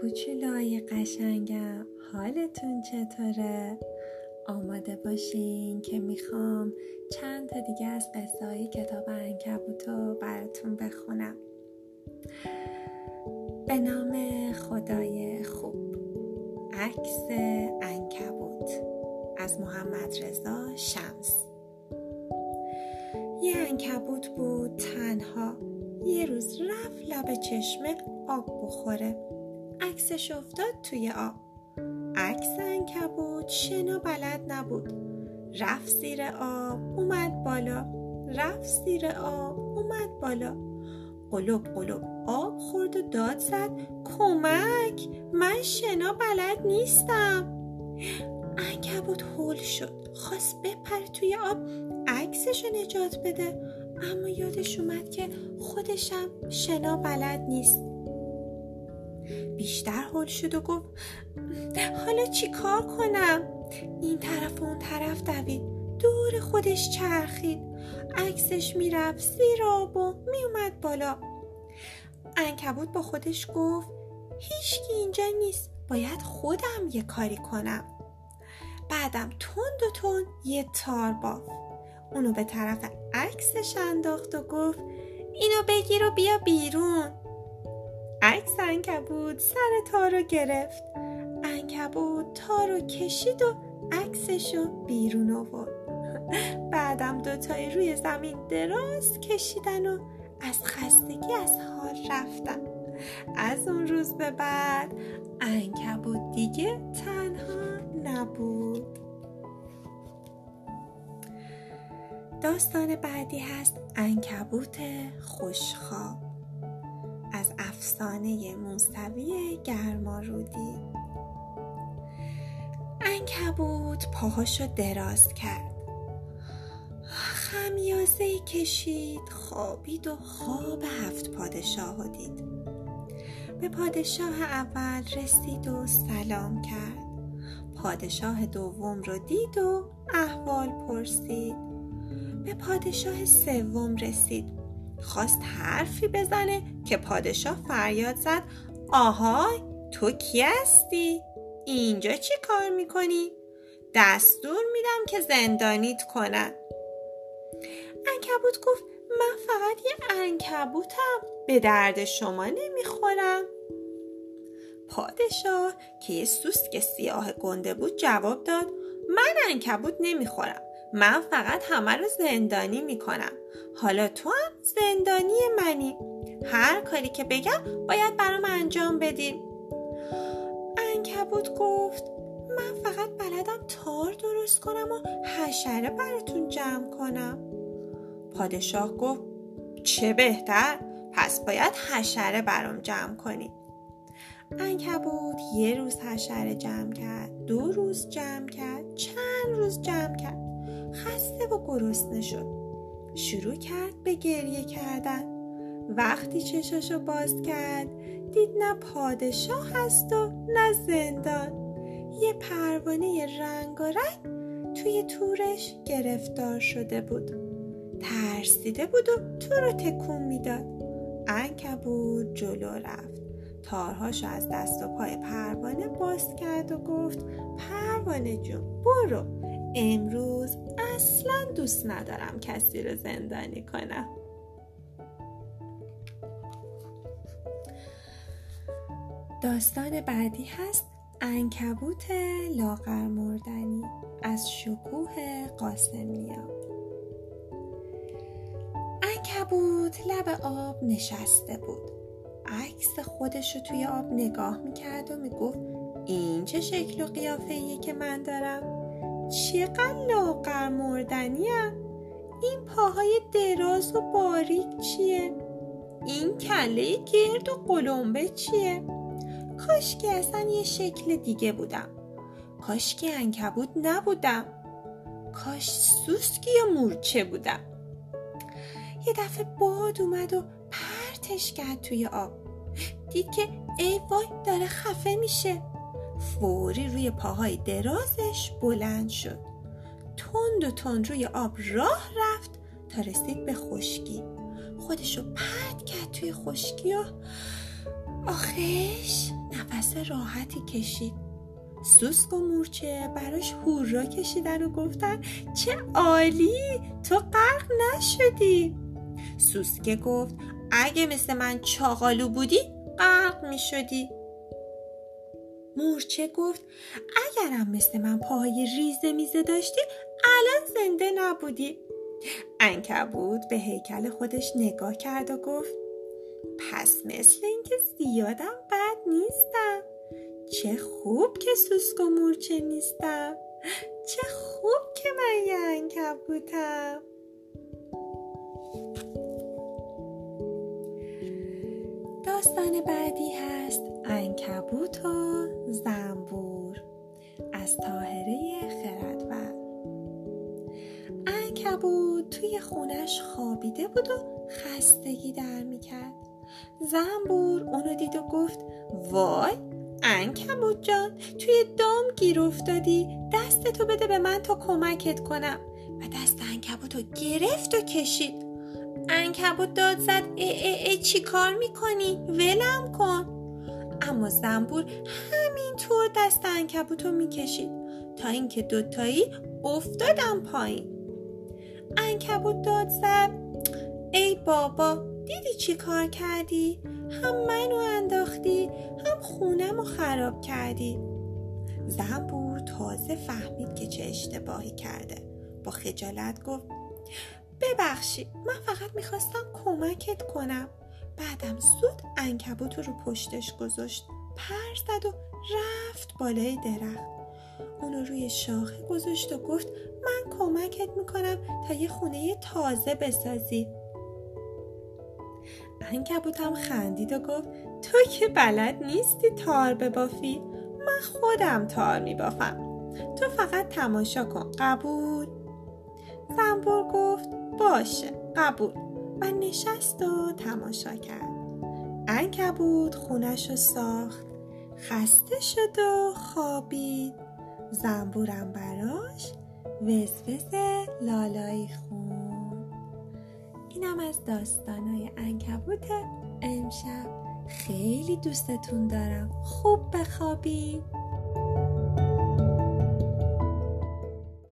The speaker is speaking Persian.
کوچولای قشنگم. حالتون چطوره؟ آماده باشین که می‌خوام چند تا دیگه از قصه های کتاب انکبوتو براتون بخونم. به نام خدای خوب. عکس انکبوت از محمد رضا شمس. یه انکبوت بود تنها. یه روز رفت لب چشمه آب بخوره. عکسش افتاد توی آب. عکس انکبوت شنا بلد نبود. رفت زیر آب اومد بالا. رفت زیر آب اومد بالا. قلوب قلوب. آب خورد و داد زد. کمک! من شنا بلد نیستم. انکبوت هول شد. خواست بپره توی آب. عکسش نجات بده. اما یادش اومد که خودشم شنا بلد نیست. بیشتر هول شد و گفت حالا چی کار کنم؟ این طرف و اون طرف دوید. دور خودش چرخید. عکسش می‌رفت زیر آب و میومد بالا. انکبوت با خودش گفت هیچکی اینجا نیست. باید خودم یه کاری کنم. بعدم تند و تند یه تار باف. اونو به طرف عکسش انداخت و گفت اینو بگیر و بیا بیرون. عکس انکبوت سر تارو گرفت. انکبوت تارو کشید و عکسشو بیرون آورد. بعدم دوتایی روی زمین دراز کشیدن و از خستگی از حال رفتن. از اون روز به بعد انکبوت دیگه تنها نبود. داستان بعدی هست انکبوت خوشخواب. از افسانه موسوی گرمارودی. انکبوت پاهاشو دراز کرد. خمیازه کشید خوابید و خواب هفت پادشاه دید. به پادشاه اول رسید و سلام کرد. پادشاه دوم رو دید و احوال پرسید. به پادشاه سوم رسید. خواست حرفی بزنه که پادشاه فریاد زد آهای تو کی هستی؟ اینجا چی کار می‌کنی؟ دستور میدم که زندانیت کنن انکبوت گفت من فقط یه انکبوتم به درد شما نمی‌خورم پادشاه که یه سوسک سیاه گنده بود جواب داد من انکبوت نمی‌خورم من فقط همه رو زندانی می‌کنم. حالا تو هم زندانی منی. هر کاری که بگم باید برام انجام بدیم انکبوت گفت من فقط بلدم تار درست کنم و حشره براتون جمع کنم. پادشاه گفت چه بهتر پس باید حشره برام جمع کنی. انکبوت یه روز حشره جمع کرد دو روز جمع کرد چند روز جمع کرد. خسته و گرسنه شد. شروع کرد به گریه کردن. وقتی چشاشو باز کرد دید نه پادشاه هست و نه زندان. یه پروانه رنگ و رنگ توی تورش گرفتار شده بود. ترسیده بود و تو رو تکون می‌داد. انکبود جلو رفت. تارهاشو از دست و پای پروانه باز کرد و گفت پروانه جون برو. امروز اصلا دوست ندارم کسی رو زندانی کنم. داستان بعدی هست انکبوت لاغر مردنی از شکوه قاسمیا انکبوت لب آب نشسته بود. عکس خودش رو توی آب نگاه می‌کرد و می‌گفت این چه شکل و قیافه که من دارم؟ چقدر لاغر مردنیم این پاهای دراز و باریک چیه؟ این کله گرد و قلمبه چیه؟ کاش که اصلا یه شکل دیگه بودم. کاش که انکبود نبودم. کاش سوسکی یا مورچه بودم. یه دفعه باد اومد و پرتش کرد توی آب. دید که ای وای داره خفه میشه. فوری روی پاهای درازش بلند شد. تند و تند روی آب راه رفت تا رسید به خشکی. خودشو پرد کرد توی خشکی و آخش نفس راحتی کشید. سوسک و مورچه براش هورا کشیدن و گفتن چه عالی تو غرق نشدی. سوسکه گفت اگه مثل من چاقالو بودی غرق می شدی مورچه گفت؟ اگرم مثل من پاهای ریزه میزه داشتی الان زنده نبودی. انکبود به هیکل خودش نگاه کرد و گفت پس مثل اینکه زیادم بد نیستم. چه خوب که سوسک و مورچه نیستم. چه خوب که من یه انکبوتم داستان بعدی هست. انکبوت و زنبور از تاهره خردور انکبوت توی خونش خوابیده بود و خستگی در می‌کرد. زنبور اونو دید و گفت وای انکبوت جان توی دام گیر افتادی. دستتو بده به من تا کمکت کنم. و دست انکبوت رو گرفت و کشید. انکبوت داد زد ای ای ای چی کار می‌کنی؟ ولم کن. اما زنبور همینطور دست انکبوت رو می‌کشید تا اینکه دوتایی افتادم پایین. انکبوت داد زد ای بابا دیدی چی کار کردی؟ هم منو انداختی هم خونم رو خراب کردی. زنبور تازه فهمید که چه اشتباهی کرده. با خجالت گفت ببخشید من فقط می‌خواستم کمکت کنم. بعدم زود انکبوت رو پشتش گذاشت پر زد و رفت بالای درخت. اونو روی شاخه گذاشت و گفت من کمکت می‌کنم تا یه خونه تازه بسازی. انکبوتم خندید و گفت تو که بلد نیستی تار ببافی. من خودم تار میبافم. تو فقط تماشا کن. قبول؟ زنبور گفت باشه. قبول. و نشست و تماشا کرد. انکبوت خونش رو ساخت خسته شد و خوابید. زنبورم براش وزوز لالایی خون. اینم از داستانای انکبوت امشب. خیلی دوستتون دارم. خوب بخوابید